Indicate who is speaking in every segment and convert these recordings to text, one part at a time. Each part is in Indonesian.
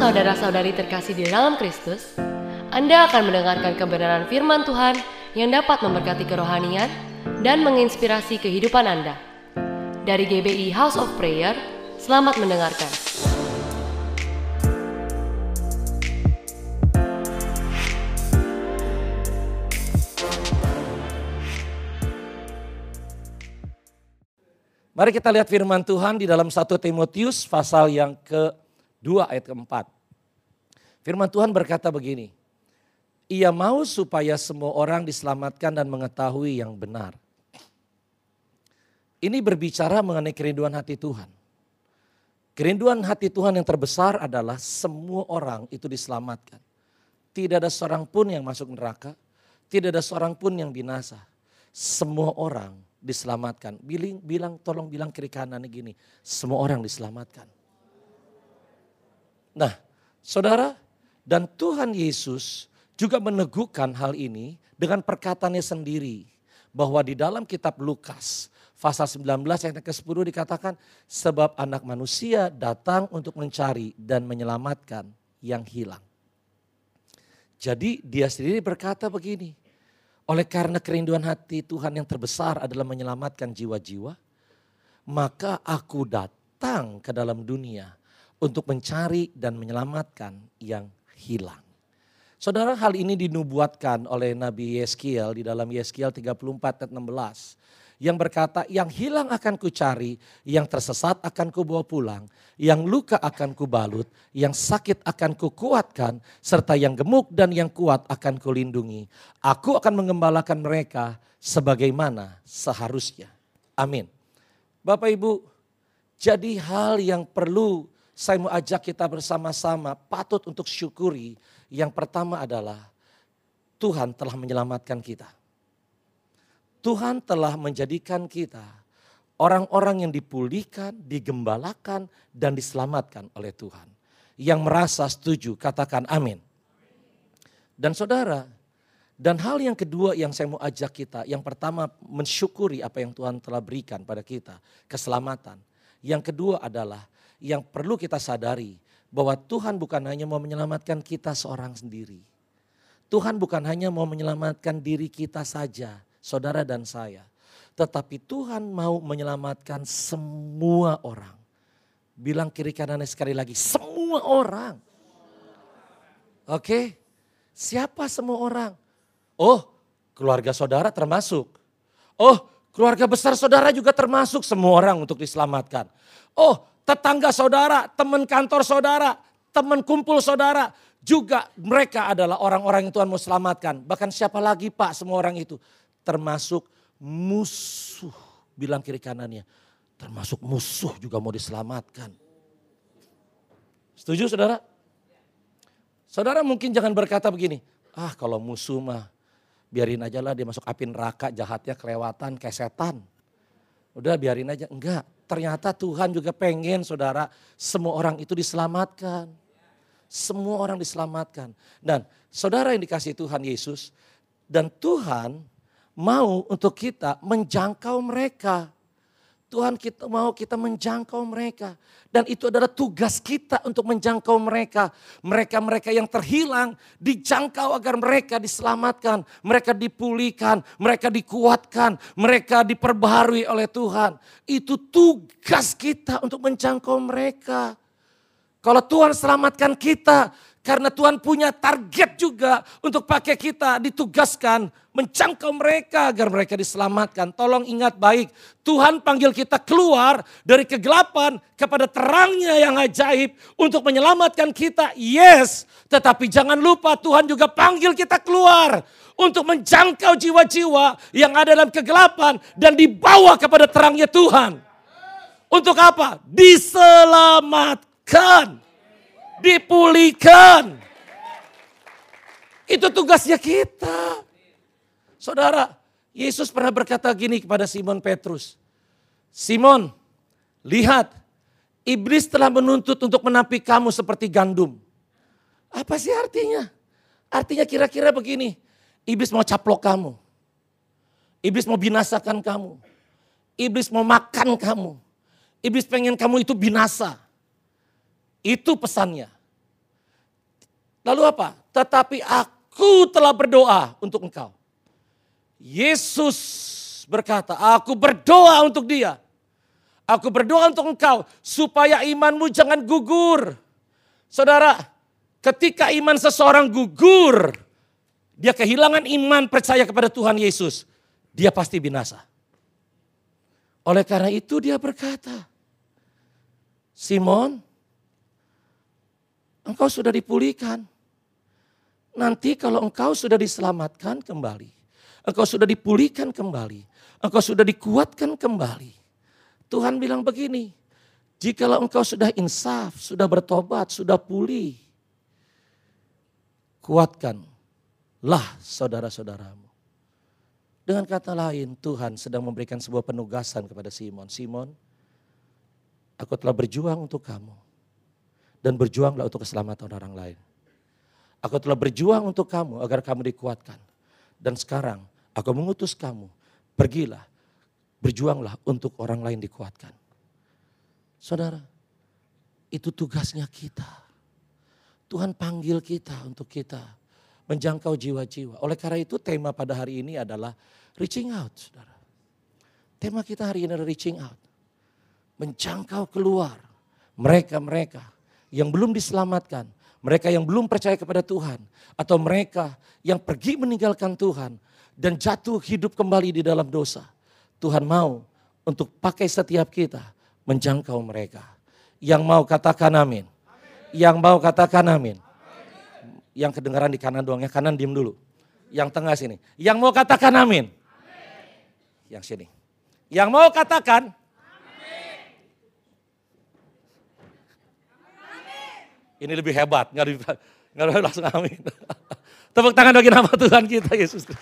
Speaker 1: saudara-saudari terkasih di dalam Kristus, Anda akan mendengarkan kebenaran firman Tuhan yang dapat memberkati kerohanian dan menginspirasi kehidupan Anda. Dari GBI House of Prayer, selamat mendengarkan.
Speaker 2: Mari kita lihat firman Tuhan di dalam 1 Timotius pasal yang ke-2 ayat ke-4. Firman Tuhan berkata begini, Ia mau supaya semua orang diselamatkan dan mengetahui yang benar. Ini berbicara mengenai kerinduan hati Tuhan. Kerinduan hati Tuhan yang terbesar adalah semua orang itu diselamatkan. Tidak ada seorang pun yang masuk neraka, tidak ada seorang pun yang binasa. Semua orang diselamatkan. Bilang, bilang tolong bilang kiri kanan gini, semua orang diselamatkan. Nah, saudara, dan Tuhan Yesus juga meneguhkan hal ini dengan perkataannya sendiri. Bahwa di dalam kitab Lukas, pasal 19 ayat ke-10 dikatakan, sebab anak manusia datang untuk mencari dan menyelamatkan yang hilang. Jadi dia sendiri berkata begini, oleh karena kerinduan hati Tuhan yang terbesar adalah menyelamatkan jiwa-jiwa, maka aku datang ke dalam dunia untuk mencari dan menyelamatkan yang hilang. Saudara hal ini dinubuatkan oleh Nabi Yeskiel di dalam Yeskiel 34 ayat 16 yang berkata, yang hilang akan kucari, yang tersesat akan kubawa pulang, yang luka akan kubalut, yang sakit akan kukuatkan, serta yang gemuk dan yang kuat akan kulindungi. Aku akan mengembalakan mereka sebagaimana seharusnya. Amin. Bapak Ibu, jadi hal yang perlu saya mau ajak kita bersama-sama patut untuk syukuri. Yang pertama adalah Tuhan telah menyelamatkan kita. Tuhan telah menjadikan kita orang-orang yang dipulihkan, digembalakan, dan diselamatkan oleh Tuhan. Yang merasa setuju, katakan amin. Dan saudara, dan hal yang kedua yang saya mau ajak kita, yang pertama mensyukuri apa yang Tuhan telah berikan pada kita, keselamatan. Yang kedua adalah yang perlu kita sadari bahwa Tuhan bukan hanya mau menyelamatkan kita seorang sendiri. Tuhan bukan hanya mau menyelamatkan diri kita saja, saudara dan saya. Tetapi Tuhan mau menyelamatkan semua orang. Bilang kiri kanannya sekali lagi, semua orang. Oke, siapa semua orang? Oh, keluarga saudara termasuk. Oh, keluarga besar saudara juga termasuk semua orang untuk diselamatkan. Oh, tetangga saudara, teman kantor saudara, teman kumpul saudara, juga mereka adalah orang-orang yang Tuhan mau selamatkan. Bahkan siapa lagi Pak semua orang itu? termasuk musuh. Bilang kiri kanannya, termasuk musuh juga mau diselamatkan. Setuju saudara? Saudara mungkin jangan berkata begini, ah kalau musuh mah biarin aja lah dia masuk api neraka jahatnya kelewatan kayak setan. Udah biarin aja. Enggak, ternyata Tuhan juga pengen saudara semua orang itu diselamatkan. Semua orang diselamatkan. Dan saudara yang dikasih Tuhan Yesus dan Tuhan mau untuk kita menjangkau mereka. Tuhan kita mau kita menjangkau mereka. Dan itu adalah tugas kita untuk menjangkau mereka. Mereka-mereka yang terhilang dijangkau agar mereka diselamatkan. Mereka dipulihkan, mereka dikuatkan, mereka diperbaharui oleh Tuhan. Itu tugas kita untuk menjangkau mereka. Kalau Tuhan selamatkan kita, karena Tuhan punya target juga untuk pakai kita ditugaskan menjangkau mereka agar mereka diselamatkan. Tolong ingat baik, Tuhan panggil kita keluar dari kegelapan kepada terangnya yang ajaib untuk menyelamatkan kita. Yes, tetapi jangan lupa Tuhan juga panggil kita keluar untuk menjangkau jiwa-jiwa yang ada dalam kegelapan dan dibawa kepada terangnya Tuhan. Untuk apa? Diselamatkan dipulihkan. Itu tugasnya kita. Saudara, Yesus pernah berkata gini kepada Simon Petrus. Simon, lihat, iblis telah menuntut untuk menampik kamu seperti gandum. Apa sih artinya? Artinya kira-kira begini, iblis mau caplok kamu. Iblis mau binasakan kamu. Iblis mau makan kamu. Iblis pengen kamu itu binasa. Itu pesannya. Lalu apa? Tetapi aku telah berdoa untuk engkau. Yesus berkata, aku berdoa untuk dia. Aku berdoa untuk engkau supaya imanmu jangan gugur. Saudara, ketika iman seseorang gugur, dia kehilangan iman percaya kepada Tuhan Yesus, dia pasti binasa. Oleh karena itu dia berkata, Simon, engkau sudah dipulihkan. Nanti kalau engkau sudah diselamatkan kembali, engkau sudah dipulihkan kembali, engkau sudah dikuatkan kembali. Tuhan bilang begini, jikalau engkau sudah insaf, sudah bertobat, sudah pulih, kuatkanlah saudara-saudaramu. Dengan kata lain, Tuhan sedang memberikan sebuah penugasan kepada Simon. Simon, aku telah berjuang untuk kamu dan berjuanglah untuk keselamatan orang lain. Aku telah berjuang untuk kamu agar kamu dikuatkan. Dan sekarang aku mengutus kamu, pergilah, berjuanglah untuk orang lain dikuatkan. Saudara, itu tugasnya kita. Tuhan panggil kita untuk kita menjangkau jiwa-jiwa. Oleh karena itu tema pada hari ini adalah reaching out, saudara. Tema kita hari ini adalah reaching out. Menjangkau keluar mereka-mereka yang belum diselamatkan, mereka yang belum percaya kepada Tuhan, atau mereka yang pergi meninggalkan Tuhan dan jatuh hidup kembali di dalam dosa. Tuhan mau untuk pakai setiap kita menjangkau mereka. Yang mau katakan amin. Yang mau katakan amin. Yang kedengaran di kanan doang, yang kanan diem dulu. Yang tengah sini. Yang mau katakan amin. Yang sini. Yang mau katakan Ini lebih hebat, nggak nggak lebih langsung amin. Tepuk tangan bagi nama Tuhan kita Yesus Kristus.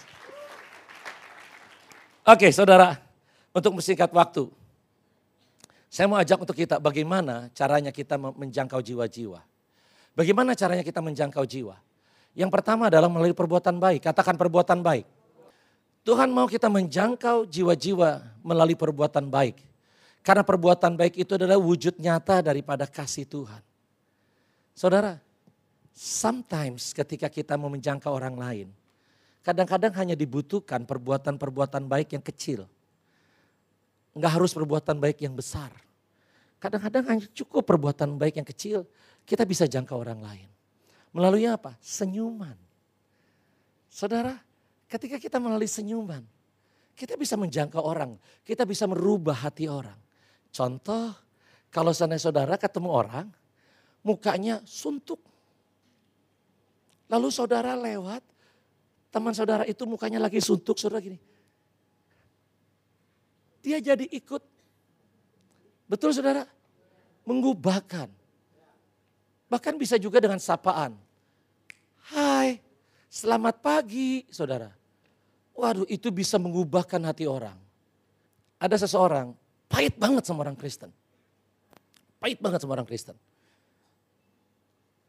Speaker 2: Oke saudara, untuk mensingkat waktu. Saya mau ajak untuk kita bagaimana caranya kita menjangkau jiwa-jiwa. Bagaimana caranya kita menjangkau jiwa? Yang pertama adalah melalui perbuatan baik. Katakan perbuatan baik. Tuhan mau kita menjangkau jiwa-jiwa melalui perbuatan baik. Karena perbuatan baik itu adalah wujud nyata daripada kasih Tuhan. Saudara, sometimes ketika kita mau menjangkau orang lain, kadang-kadang hanya dibutuhkan perbuatan-perbuatan baik yang kecil. Enggak harus perbuatan baik yang besar. Kadang-kadang hanya cukup perbuatan baik yang kecil, kita bisa jangkau orang lain. Melalui apa? Senyuman. Saudara, ketika kita melalui senyuman, kita bisa menjangkau orang, kita bisa merubah hati orang. Contoh, kalau sana saudara ketemu orang, mukanya suntuk. Lalu saudara lewat, teman saudara itu mukanya lagi suntuk, saudara gini. Dia jadi ikut. Betul saudara? Mengubahkan. Bahkan bisa juga dengan sapaan. Hai, selamat pagi saudara. Waduh itu bisa mengubahkan hati orang. Ada seseorang, pahit banget sama orang Kristen. Pahit banget sama orang Kristen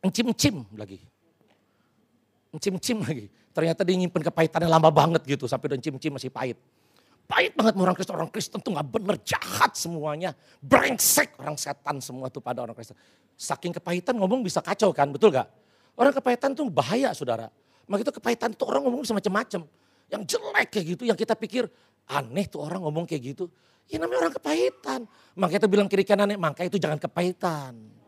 Speaker 2: encim-encim lagi. Encim-encim lagi. Ternyata dia nyimpen kepahitannya lama banget gitu. Sampai udah encim-encim masih pahit. Pahit banget orang Kristen. Orang Kristen tuh gak bener jahat semuanya. Brengsek orang setan semua tuh pada orang Kristen. Saking kepahitan ngomong bisa kacau kan, betul gak? Orang kepahitan tuh bahaya saudara. Maka itu kepahitan itu orang ngomong bisa macam-macam. Yang jelek kayak gitu, yang kita pikir aneh tuh orang ngomong kayak gitu. Ya namanya orang kepahitan. Makanya itu bilang kiri kanan, maka itu jangan kepahitan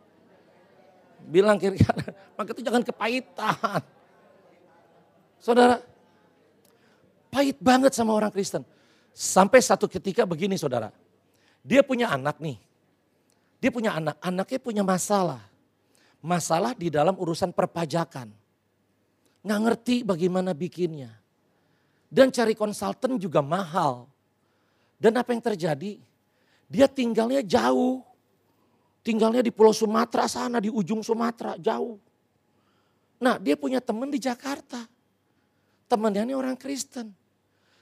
Speaker 2: bilang kiri kanan, maka itu jangan kepahitan. Saudara, pahit banget sama orang Kristen. Sampai satu ketika begini saudara, dia punya anak nih. Dia punya anak, anaknya punya masalah. Masalah di dalam urusan perpajakan. Nggak ngerti bagaimana bikinnya. Dan cari konsultan juga mahal. Dan apa yang terjadi? Dia tinggalnya jauh Tinggalnya di pulau Sumatera sana, di ujung Sumatera, jauh. Nah dia punya teman di Jakarta. Temannya ini orang Kristen.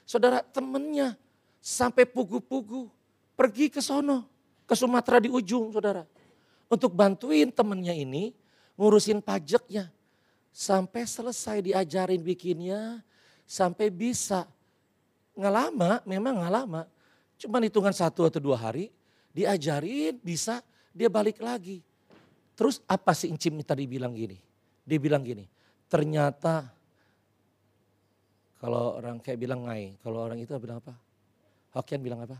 Speaker 2: Saudara temennya sampai pugu-pugu pergi ke sono, ke Sumatera di ujung saudara. Untuk bantuin temennya ini ngurusin pajaknya. Sampai selesai diajarin bikinnya, sampai bisa. Nggak lama, memang nggak lama. Cuma hitungan satu atau dua hari, diajarin bisa dia balik lagi. Terus apa si Incim tadi bilang gini? Dia bilang gini, ternyata kalau orang kayak bilang ngai, kalau orang itu bilang apa? Hokian bilang apa?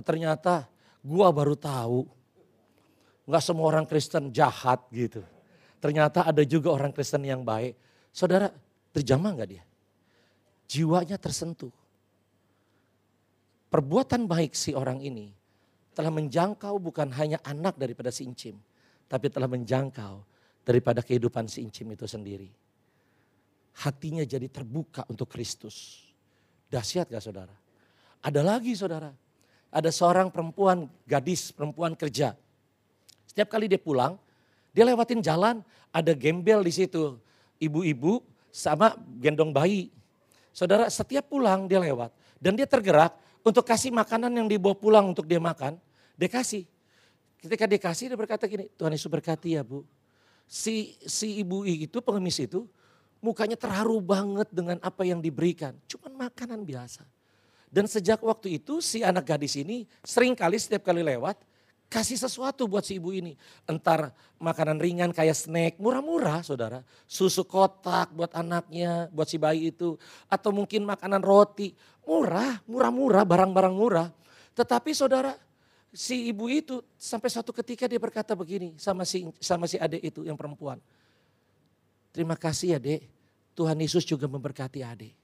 Speaker 2: Ternyata gua baru tahu nggak semua orang Kristen jahat gitu. Ternyata ada juga orang Kristen yang baik. Saudara, terjamah nggak dia? Jiwanya tersentuh. Perbuatan baik si orang ini telah menjangkau bukan hanya anak daripada si Incim, tapi telah menjangkau daripada kehidupan si Incim itu sendiri. Hatinya jadi terbuka untuk Kristus. Dahsyat gak saudara? Ada lagi saudara, ada seorang perempuan, gadis perempuan kerja. Setiap kali dia pulang, dia lewatin jalan, ada gembel di situ. Ibu-ibu sama gendong bayi. Saudara, setiap pulang dia lewat. Dan dia tergerak, untuk kasih makanan yang dibawa pulang untuk dia makan, dia kasih. Ketika dia kasih dia berkata gini, Tuhan Yesus berkati ya bu. Si, si ibu itu, pengemis itu, mukanya terharu banget dengan apa yang diberikan. Cuman makanan biasa. Dan sejak waktu itu si anak gadis ini sering kali setiap kali lewat, kasih sesuatu buat si ibu ini. Entar makanan ringan kayak snack, murah-murah saudara. Susu kotak buat anaknya, buat si bayi itu. Atau mungkin makanan roti. Murah, murah-murah, barang-barang murah. Tetapi saudara, si ibu itu sampai suatu ketika dia berkata begini sama si sama si adik itu yang perempuan. Terima kasih ya dek, Tuhan Yesus juga memberkati adik.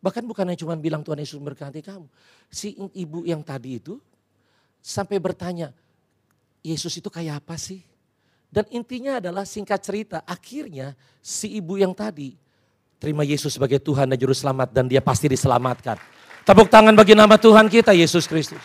Speaker 2: Bahkan bukan hanya cuma bilang Tuhan Yesus memberkati kamu. Si ibu yang tadi itu sampai bertanya, Yesus itu kayak apa sih? Dan intinya adalah singkat cerita, akhirnya si ibu yang tadi terima Yesus sebagai Tuhan dan Juru Selamat dan dia pasti diselamatkan. Tepuk tangan bagi nama Tuhan kita Yesus Kristus.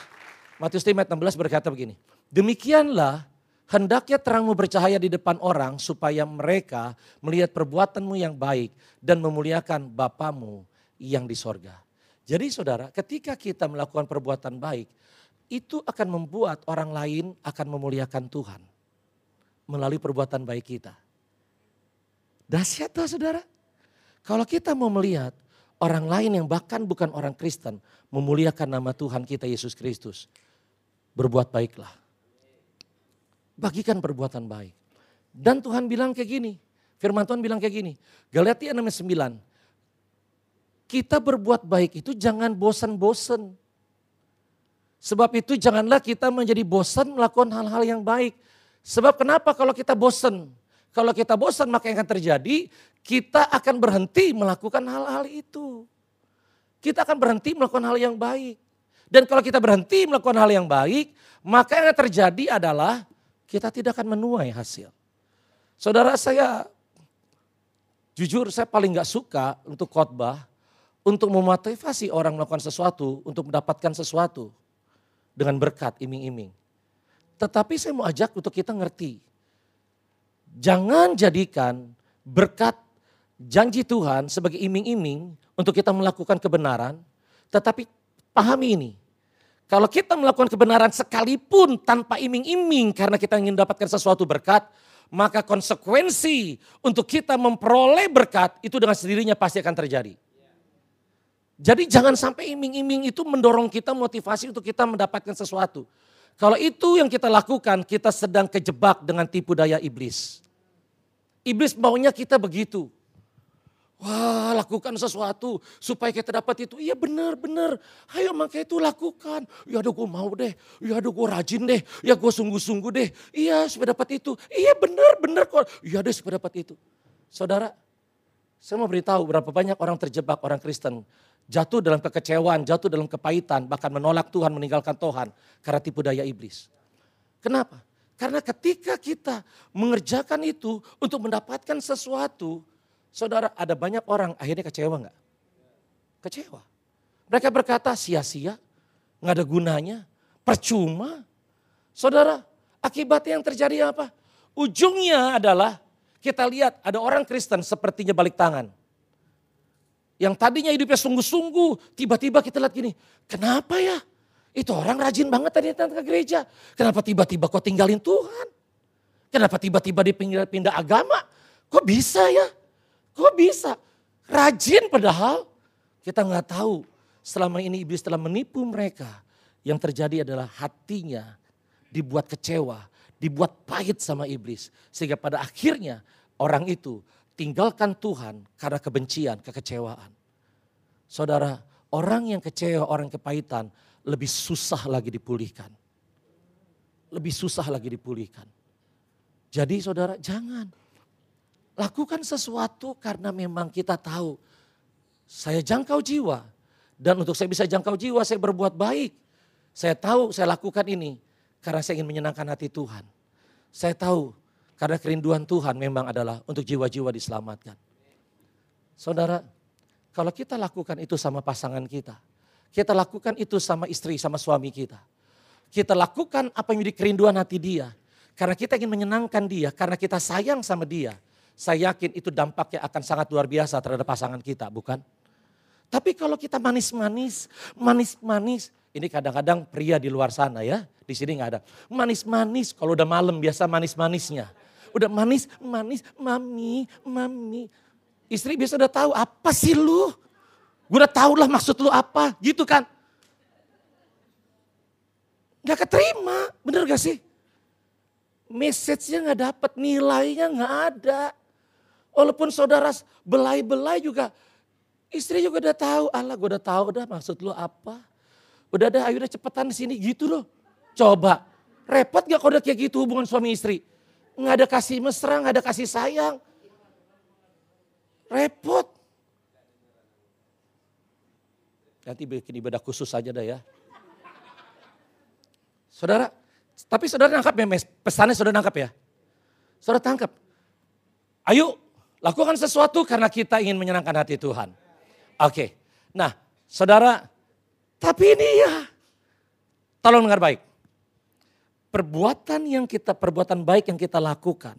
Speaker 2: Matius 5 ayat 16 berkata begini. Demikianlah hendaknya terangmu bercahaya di depan orang supaya mereka melihat perbuatanmu yang baik dan memuliakan Bapamu yang di sorga. Jadi saudara ketika kita melakukan perbuatan baik itu akan membuat orang lain akan memuliakan Tuhan. Melalui perbuatan baik kita. Dahsyat tuh saudara. Kalau kita mau melihat orang lain yang bahkan bukan orang Kristen memuliakan nama Tuhan kita Yesus Kristus. Berbuat baiklah. Bagikan perbuatan baik. Dan Tuhan bilang kayak gini, firman Tuhan bilang kayak gini, Galatia 6 9, kita berbuat baik itu jangan bosan-bosan. Sebab itu janganlah kita menjadi bosan melakukan hal-hal yang baik. Sebab kenapa kalau kita bosan? Kalau kita bosan maka yang akan terjadi, kita akan berhenti melakukan hal-hal itu. Kita akan berhenti melakukan hal yang baik. Dan kalau kita berhenti melakukan hal yang baik, maka yang terjadi adalah kita tidak akan menuai hasil. Saudara saya, jujur saya paling gak suka untuk khotbah, untuk memotivasi orang melakukan sesuatu, untuk mendapatkan sesuatu dengan berkat iming-iming. Tetapi saya mau ajak untuk kita ngerti, Jangan jadikan berkat janji Tuhan sebagai iming-iming untuk kita melakukan kebenaran. Tetapi pahami ini, kalau kita melakukan kebenaran sekalipun tanpa iming-iming karena kita ingin mendapatkan sesuatu berkat, maka konsekuensi untuk kita memperoleh berkat itu dengan sendirinya pasti akan terjadi. Jadi jangan sampai iming-iming itu mendorong kita motivasi untuk kita mendapatkan sesuatu. Kalau itu yang kita lakukan, kita sedang kejebak dengan tipu daya iblis. Iblis maunya kita begitu. Wah lakukan sesuatu supaya kita dapat itu. Iya benar benar. Ayo makanya itu lakukan. Ya aduh gue mau deh. Ya aduh gue rajin deh. Ya gue sungguh-sungguh deh. Iya supaya dapat itu. Iya benar benar kok. Iya deh supaya dapat itu. Saudara saya mau beritahu berapa banyak orang terjebak orang Kristen. Jatuh dalam kekecewaan, jatuh dalam kepahitan. Bahkan menolak Tuhan, meninggalkan Tuhan. Karena tipu daya iblis. Kenapa? Karena ketika kita mengerjakan itu untuk mendapatkan sesuatu, saudara ada banyak orang akhirnya kecewa nggak? Kecewa. Mereka berkata sia-sia, nggak ada gunanya, percuma. Saudara, akibatnya yang terjadi apa? Ujungnya adalah kita lihat ada orang Kristen sepertinya balik tangan. Yang tadinya hidupnya sungguh-sungguh, tiba-tiba kita lihat gini, kenapa ya? Itu orang rajin banget tadi datang ke gereja. Kenapa tiba-tiba kok tinggalin Tuhan? Kenapa tiba-tiba dipindah pindah agama? Kok bisa ya? Kok bisa? Rajin padahal kita nggak tahu selama ini iblis telah menipu mereka. Yang terjadi adalah hatinya dibuat kecewa, dibuat pahit sama iblis. Sehingga pada akhirnya orang itu tinggalkan Tuhan karena kebencian, kekecewaan. Saudara, orang yang kecewa, orang kepahitan lebih susah lagi dipulihkan. Lebih susah lagi dipulihkan. Jadi saudara jangan. Lakukan sesuatu karena memang kita tahu saya jangkau jiwa. Dan untuk saya bisa jangkau jiwa saya berbuat baik. Saya tahu saya lakukan ini karena saya ingin menyenangkan hati Tuhan. Saya tahu karena kerinduan Tuhan memang adalah untuk jiwa-jiwa diselamatkan. Saudara, kalau kita lakukan itu sama pasangan kita, kita lakukan itu sama istri, sama suami kita. Kita lakukan apa yang menjadi kerinduan hati dia. Karena kita ingin menyenangkan dia, karena kita sayang sama dia. Saya yakin itu dampaknya akan sangat luar biasa terhadap pasangan kita, bukan? Tapi kalau kita manis-manis, manis-manis, ini kadang-kadang pria di luar sana ya, di sini nggak ada. Manis-manis, kalau udah malam biasa manis-manisnya. Udah manis, manis, mami, mami. Istri biasa udah tahu apa sih lu? Gue udah tahu lah maksud lu apa, gitu kan? Gak keterima, bener gak sih? Message-nya gak dapat, nilainya gak ada. Walaupun saudara belai-belai juga, istri juga udah tahu, Allah gue udah tahu udah maksud lu apa. Udah ada, ayo udah cepetan sini gitu loh. Coba, repot gak kalau udah kayak gitu hubungan suami istri? Gak ada kasih mesra, gak ada kasih sayang. Repot. Nanti bikin ibadah khusus saja dah ya. Saudara, tapi saudara nangkap ya, pesannya saudara nangkap ya. Saudara tangkap. Ayo lakukan sesuatu karena kita ingin menyenangkan hati Tuhan. Oke, nah saudara, tapi ini ya, tolong dengar baik. Perbuatan yang kita, perbuatan baik yang kita lakukan,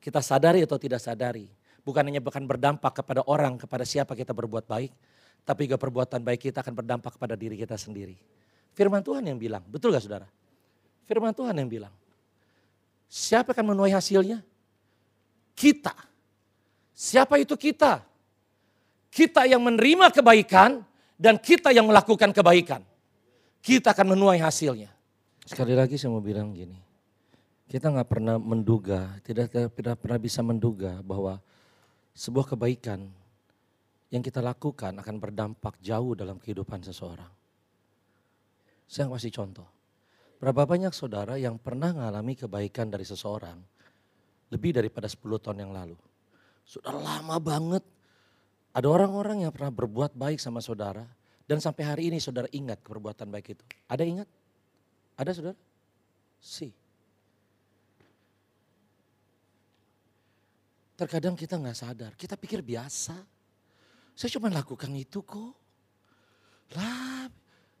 Speaker 2: kita sadari atau tidak sadari, bukan hanya bukan berdampak kepada orang, kepada siapa kita berbuat baik, tapi juga perbuatan baik kita akan berdampak kepada diri kita sendiri. Firman Tuhan yang bilang, betul gak saudara? Firman Tuhan yang bilang, siapa akan menuai hasilnya? Kita. Siapa itu kita? Kita yang menerima kebaikan dan kita yang melakukan kebaikan. Kita akan menuai hasilnya. Sekali lagi saya mau bilang gini, kita nggak pernah menduga, tidak, tidak pernah bisa menduga bahwa sebuah kebaikan yang kita lakukan akan berdampak jauh dalam kehidupan seseorang. Saya kasih contoh. Berapa banyak saudara yang pernah mengalami kebaikan dari seseorang lebih daripada 10 tahun yang lalu. Sudah lama banget. Ada orang-orang yang pernah berbuat baik sama saudara dan sampai hari ini saudara ingat perbuatan baik itu. Ada ingat? Ada saudara? Si. Terkadang kita nggak sadar, kita pikir biasa. Saya cuma lakukan itu kok. Lah,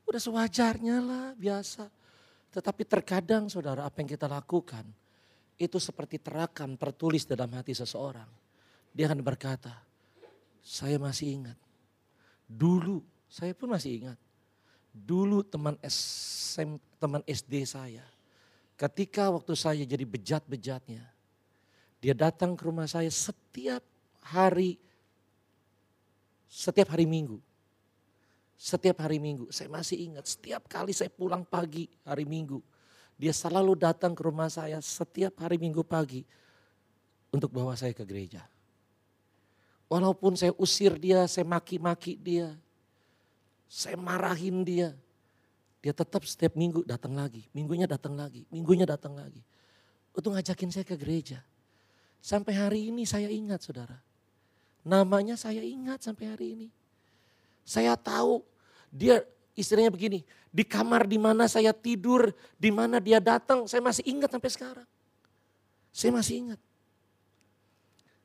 Speaker 2: udah sewajarnya lah, biasa. Tetapi terkadang saudara apa yang kita lakukan itu seperti terakam tertulis dalam hati seseorang. Dia akan berkata, saya masih ingat. Dulu, saya pun masih ingat. Dulu teman SM, teman SD saya, ketika waktu saya jadi bejat-bejatnya, dia datang ke rumah saya setiap hari, setiap hari minggu. Setiap hari minggu, saya masih ingat setiap kali saya pulang pagi hari minggu. Dia selalu datang ke rumah saya setiap hari minggu pagi untuk bawa saya ke gereja. Walaupun saya usir dia, saya maki-maki dia, saya marahin dia. Dia tetap setiap minggu datang lagi, minggunya datang lagi, minggunya datang lagi. Untuk ngajakin saya ke gereja. Sampai hari ini saya ingat saudara. Namanya saya ingat sampai hari ini. Saya tahu dia istrinya begini, di kamar di mana saya tidur, di mana dia datang, saya masih ingat sampai sekarang. Saya masih ingat.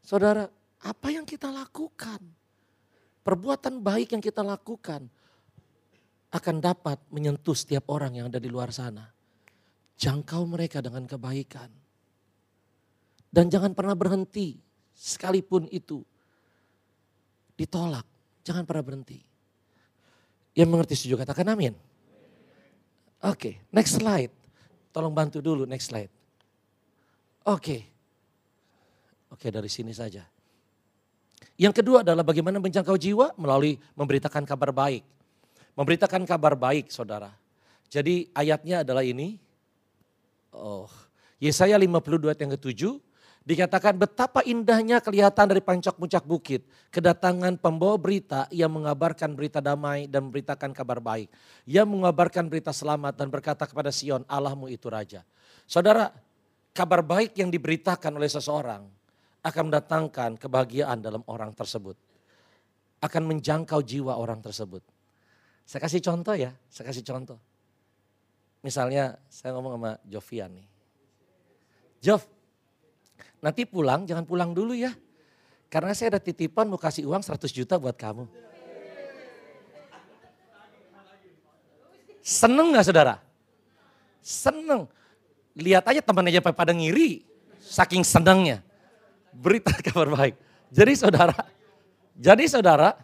Speaker 2: Saudara, apa yang kita lakukan? Perbuatan baik yang kita lakukan akan dapat menyentuh setiap orang yang ada di luar sana. Jangkau mereka dengan kebaikan dan jangan pernah berhenti sekalipun itu ditolak. Jangan pernah berhenti. Yang mengerti setuju katakan amin. Oke, okay, next slide. Tolong bantu dulu next slide. Oke. Okay. Oke, okay, dari sini saja. Yang kedua adalah bagaimana menjangkau jiwa melalui memberitakan kabar baik. Memberitakan kabar baik, saudara. Jadi ayatnya adalah ini. Oh, Yesaya 52 ayat yang ketujuh. Dikatakan betapa indahnya kelihatan dari puncak-puncak bukit. Kedatangan pembawa berita yang mengabarkan berita damai dan memberitakan kabar baik. Yang mengabarkan berita selamat dan berkata kepada Sion, Allahmu itu Raja. Saudara, kabar baik yang diberitakan oleh seseorang akan mendatangkan kebahagiaan dalam orang tersebut. Akan menjangkau jiwa orang tersebut. Saya kasih contoh ya, saya kasih contoh. Misalnya saya ngomong sama Jovian nih. Jov, Nanti pulang jangan pulang dulu ya. Karena saya ada titipan mau kasih uang 100 juta buat kamu. Seneng gak saudara? Seneng. Lihat aja teman aja pada ngiri. Saking senangnya. Berita kabar baik. Jadi saudara, jadi saudara,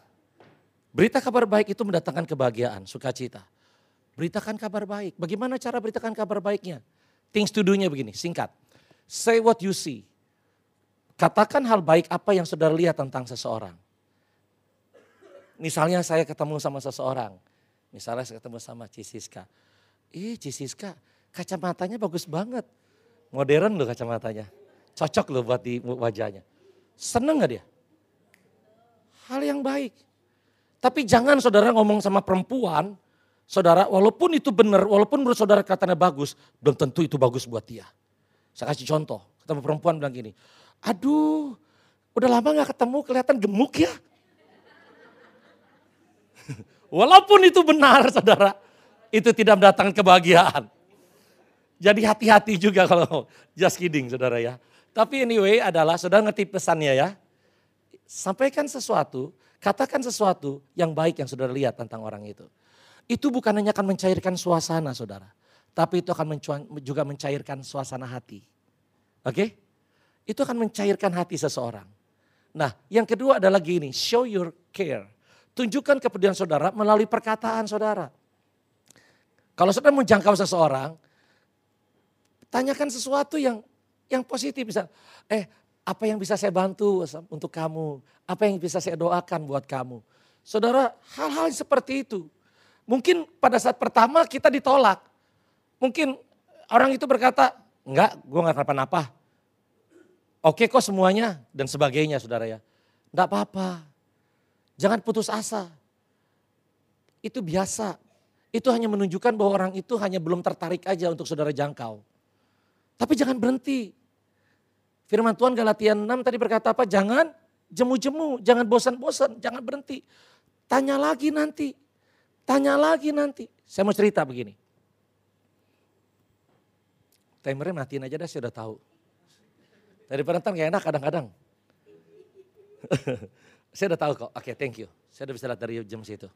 Speaker 2: berita kabar baik itu mendatangkan kebahagiaan, sukacita. Beritakan kabar baik. Bagaimana cara beritakan kabar baiknya? Things to do-nya begini, singkat. Say what you see. Katakan hal baik apa yang saudara lihat tentang seseorang. Misalnya saya ketemu sama seseorang. Misalnya saya ketemu sama Cisiska. Ih Cisiska kacamatanya bagus banget. Modern loh kacamatanya. Cocok loh buat di wajahnya. Seneng gak dia? Hal yang baik. Tapi jangan saudara ngomong sama perempuan, saudara walaupun itu benar, walaupun menurut saudara katanya bagus, belum tentu itu bagus buat dia. Saya kasih contoh, ketemu perempuan bilang gini, Aduh, udah lama gak ketemu kelihatan gemuk ya. Walaupun itu benar saudara, itu tidak mendatangkan kebahagiaan. Jadi hati-hati juga kalau just kidding saudara ya. Tapi anyway adalah saudara ngerti pesannya ya. Sampaikan sesuatu, katakan sesuatu yang baik yang saudara lihat tentang orang itu. Itu bukan hanya akan mencairkan suasana saudara. Tapi itu akan juga mencairkan suasana hati. Oke? Okay? itu akan mencairkan hati seseorang. Nah, yang kedua adalah gini, show your care. Tunjukkan kepedulian saudara melalui perkataan saudara. Kalau saudara menjangkau seseorang, tanyakan sesuatu yang yang positif bisa. Eh, apa yang bisa saya bantu untuk kamu? Apa yang bisa saya doakan buat kamu? Saudara, hal-hal seperti itu. Mungkin pada saat pertama kita ditolak. Mungkin orang itu berkata, enggak, gue gak kenapa-napa Oke kok semuanya dan sebagainya saudara ya. Enggak apa-apa. Jangan putus asa. Itu biasa. Itu hanya menunjukkan bahwa orang itu hanya belum tertarik aja untuk saudara jangkau. Tapi jangan berhenti. Firman Tuhan Galatia 6 tadi berkata apa? Jangan jemu-jemu, jangan bosan-bosan, jangan berhenti. Tanya lagi nanti. Tanya lagi nanti. Saya mau cerita begini. Timernya matiin aja dah, saya udah tahu. Dari penonton gak enak kadang-kadang. saya udah tahu kok. Oke, okay, thank you. Saya udah bisa lihat dari jam situ.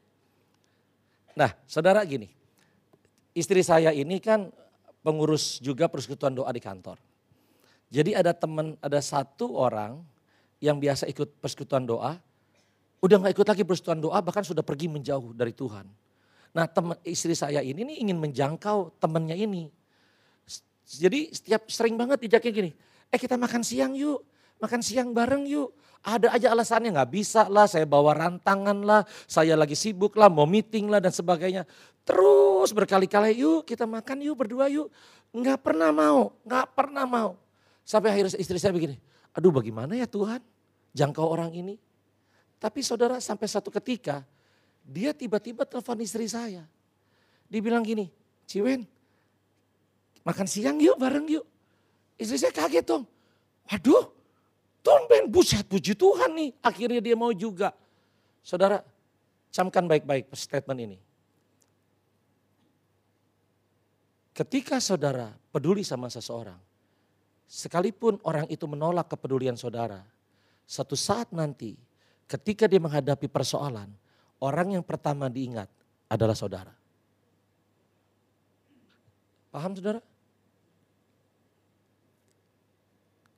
Speaker 2: Nah, saudara gini. Istri saya ini kan pengurus juga persekutuan doa di kantor. Jadi ada teman, ada satu orang yang biasa ikut persekutuan doa, udah gak ikut lagi persekutuan doa, bahkan sudah pergi menjauh dari Tuhan. Nah teman istri saya ini nih ingin menjangkau temannya ini. Jadi setiap sering banget dijakin gini, Eh kita makan siang yuk, makan siang bareng yuk. Ada aja alasannya nggak bisa lah, saya bawa rantangan lah, saya lagi sibuk lah, mau meeting lah dan sebagainya. Terus berkali-kali yuk kita makan yuk berdua yuk. Nggak pernah mau, nggak pernah mau. Sampai akhirnya istri saya begini, aduh bagaimana ya Tuhan jangkau orang ini. Tapi saudara sampai satu ketika dia tiba-tiba telepon istri saya. Dibilang gini, Ciwen makan siang yuk bareng yuk. Istri saya kaget dong. Waduh, tumben buset puji Tuhan nih. Akhirnya dia mau juga. Saudara, camkan baik-baik statement ini. Ketika saudara peduli sama seseorang, sekalipun orang itu menolak kepedulian saudara, satu saat nanti ketika dia menghadapi persoalan, orang yang pertama diingat adalah saudara. Paham saudara?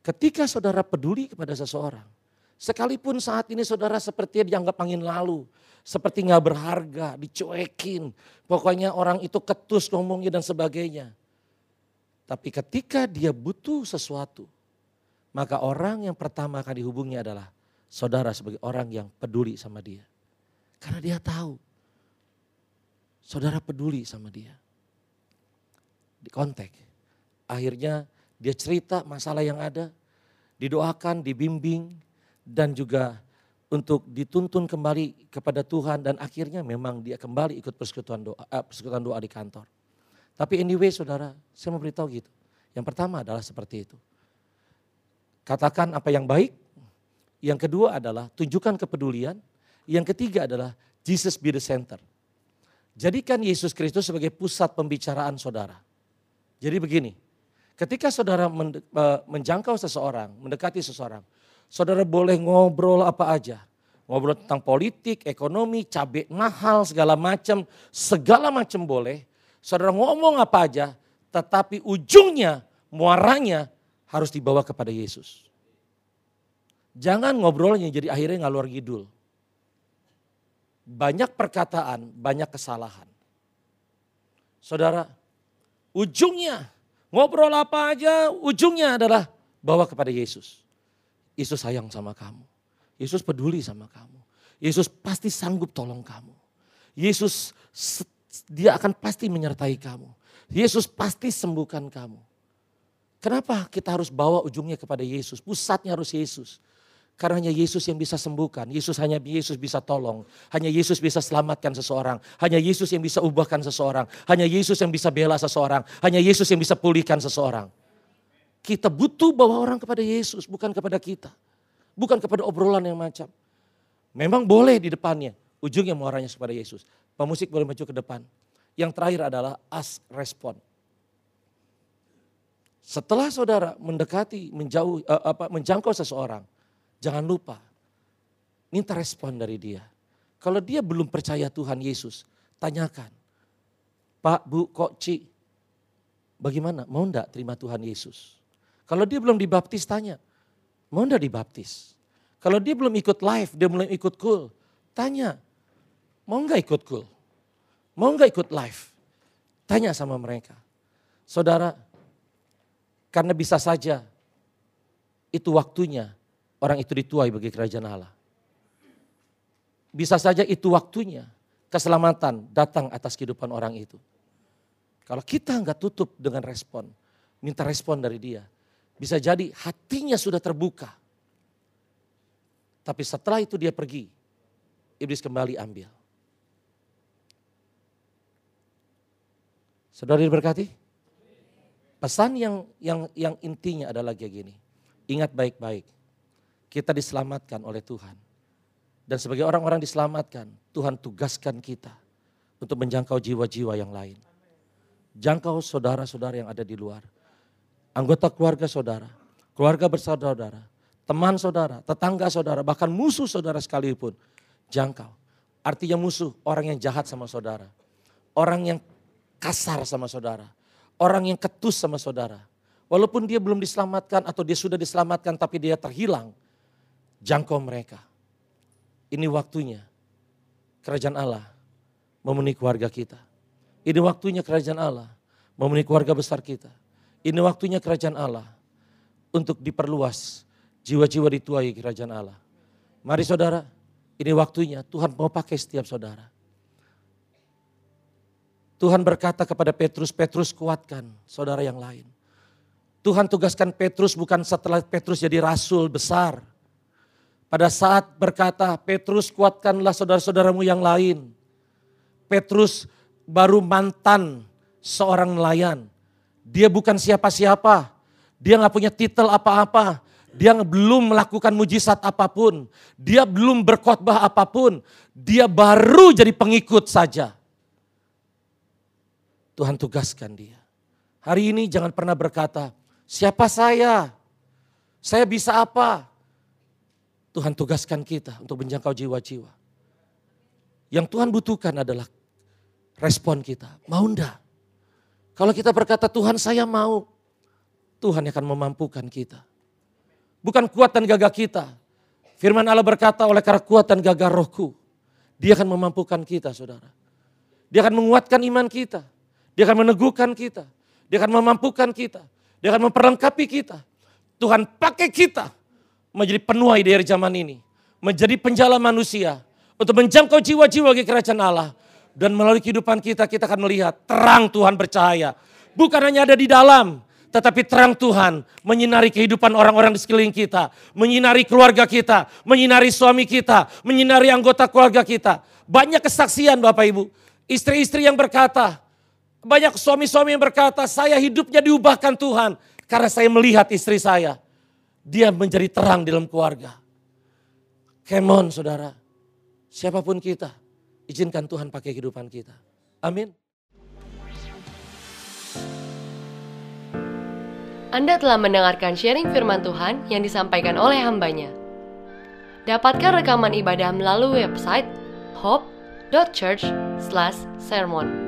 Speaker 2: Ketika saudara peduli kepada seseorang, sekalipun saat ini saudara seperti dianggap angin lalu, seperti nggak berharga, dicuekin, pokoknya orang itu ketus ngomongnya dan sebagainya. Tapi ketika dia butuh sesuatu, maka orang yang pertama akan dihubungi adalah saudara sebagai orang yang peduli sama dia. Karena dia tahu saudara peduli sama dia. Di kontak. Akhirnya dia cerita masalah yang ada. didoakan, dibimbing, dan juga untuk dituntun kembali kepada Tuhan dan akhirnya memang dia kembali ikut persekutuan doa, eh, persekutuan doa di kantor. Tapi anyway saudara, saya mau beritahu gitu. Yang pertama adalah seperti itu. Katakan apa yang baik. Yang kedua adalah tunjukkan kepedulian. Yang ketiga adalah Jesus be the center. Jadikan Yesus Kristus sebagai pusat pembicaraan saudara. Jadi begini, ketika saudara menjangkau seseorang, mendekati seseorang, saudara boleh ngobrol apa aja. Ngobrol tentang politik, ekonomi, cabai mahal, segala macam, segala macam boleh. Saudara ngomong apa aja, tetapi ujungnya, muaranya harus dibawa kepada Yesus. Jangan ngobrolnya jadi akhirnya ngalur ngidul. Banyak perkataan, banyak kesalahan. Saudara, ujungnya ngobrol apa aja, ujungnya adalah bawa kepada Yesus. Yesus sayang sama kamu. Yesus peduli sama kamu. Yesus pasti sanggup tolong kamu. Yesus dia akan pasti menyertai kamu. Yesus pasti sembuhkan kamu. Kenapa kita harus bawa ujungnya kepada Yesus? Pusatnya harus Yesus. Karena hanya Yesus yang bisa sembuhkan. Yesus hanya Yesus bisa tolong. Hanya Yesus bisa selamatkan seseorang. Hanya Yesus yang bisa ubahkan seseorang. Hanya Yesus yang bisa bela seseorang. Hanya Yesus yang bisa pulihkan seseorang. Kita butuh bawa orang kepada Yesus, bukan kepada kita. Bukan kepada obrolan yang macam. Memang boleh di depannya, ujungnya muaranya kepada Yesus. Pemusik boleh maju ke depan. Yang terakhir adalah ask respon. Setelah saudara mendekati, menjauh, uh, apa, menjangkau seseorang, jangan lupa minta respon dari dia. Kalau dia belum percaya Tuhan Yesus, tanyakan, Pak, Bu, Kok, Ci, bagaimana? Mau enggak terima Tuhan Yesus? Kalau dia belum dibaptis tanya, mau enggak dibaptis? Kalau dia belum ikut live, dia belum ikut cool, tanya, mau enggak ikut cool? Mau enggak ikut live? Tanya sama mereka. Saudara, karena bisa saja itu waktunya orang itu dituai bagi kerajaan Allah. Bisa saja itu waktunya keselamatan datang atas kehidupan orang itu. Kalau kita enggak tutup dengan respon, minta respon dari dia, bisa jadi hatinya sudah terbuka. Tapi setelah itu dia pergi, iblis kembali ambil. Saudara diberkati? Pesan yang yang yang intinya adalah kayak gini. Ingat baik-baik. Kita diselamatkan oleh Tuhan. Dan sebagai orang-orang diselamatkan, Tuhan tugaskan kita untuk menjangkau jiwa-jiwa yang lain. Jangkau saudara-saudara yang ada di luar anggota keluarga saudara, keluarga bersaudara, teman saudara, tetangga saudara, bahkan musuh saudara sekalipun. Jangkau. Artinya musuh, orang yang jahat sama saudara. Orang yang kasar sama saudara. Orang yang ketus sama saudara. Walaupun dia belum diselamatkan atau dia sudah diselamatkan tapi dia terhilang. Jangkau mereka. Ini waktunya kerajaan Allah memenuhi keluarga kita. Ini waktunya kerajaan Allah memenuhi keluarga besar kita. Ini waktunya kerajaan Allah untuk diperluas. Jiwa-jiwa dituai kerajaan Allah. Mari saudara, ini waktunya Tuhan mau pakai setiap saudara. Tuhan berkata kepada Petrus, Petrus kuatkan saudara yang lain. Tuhan tugaskan Petrus bukan setelah Petrus jadi rasul besar. Pada saat berkata, Petrus kuatkanlah saudara-saudaramu yang lain. Petrus baru mantan seorang nelayan. Dia bukan siapa-siapa. Dia nggak punya titel apa-apa. Dia belum melakukan mujizat apa pun. Dia belum berkhotbah apa pun. Dia baru jadi pengikut saja. Tuhan tugaskan dia. Hari ini jangan pernah berkata, siapa saya? Saya bisa apa? Tuhan tugaskan kita untuk menjangkau jiwa-jiwa. Yang Tuhan butuhkan adalah respon kita. Mau enggak? Kalau kita berkata Tuhan saya mau, Tuhan akan memampukan kita. Bukan kuat dan gagah kita. Firman Allah berkata oleh karena kuat dan gagah rohku. Dia akan memampukan kita saudara. Dia akan menguatkan iman kita. Dia akan meneguhkan kita. Dia akan memampukan kita. Dia akan memperlengkapi kita. Tuhan pakai kita menjadi penuai dari zaman ini. Menjadi penjala manusia. Untuk menjangkau jiwa-jiwa ke kerajaan Allah dan melalui kehidupan kita, kita akan melihat terang Tuhan bercahaya. Bukan hanya ada di dalam, Tetapi terang Tuhan menyinari kehidupan orang-orang di sekeliling kita. Menyinari keluarga kita, menyinari suami kita, menyinari anggota keluarga kita. Banyak kesaksian Bapak Ibu. Istri-istri yang berkata, banyak suami-suami yang berkata, saya hidupnya diubahkan Tuhan. Karena saya melihat istri saya. Dia menjadi terang dalam keluarga. Come on saudara. Siapa pun kita, izinkan Tuhan pakai kehidupan kita. Amin.
Speaker 1: Anda telah mendengarkan sharing firman Tuhan yang disampaikan oleh hambanya. Dapatkan rekaman ibadah melalui website hope.church/sermon.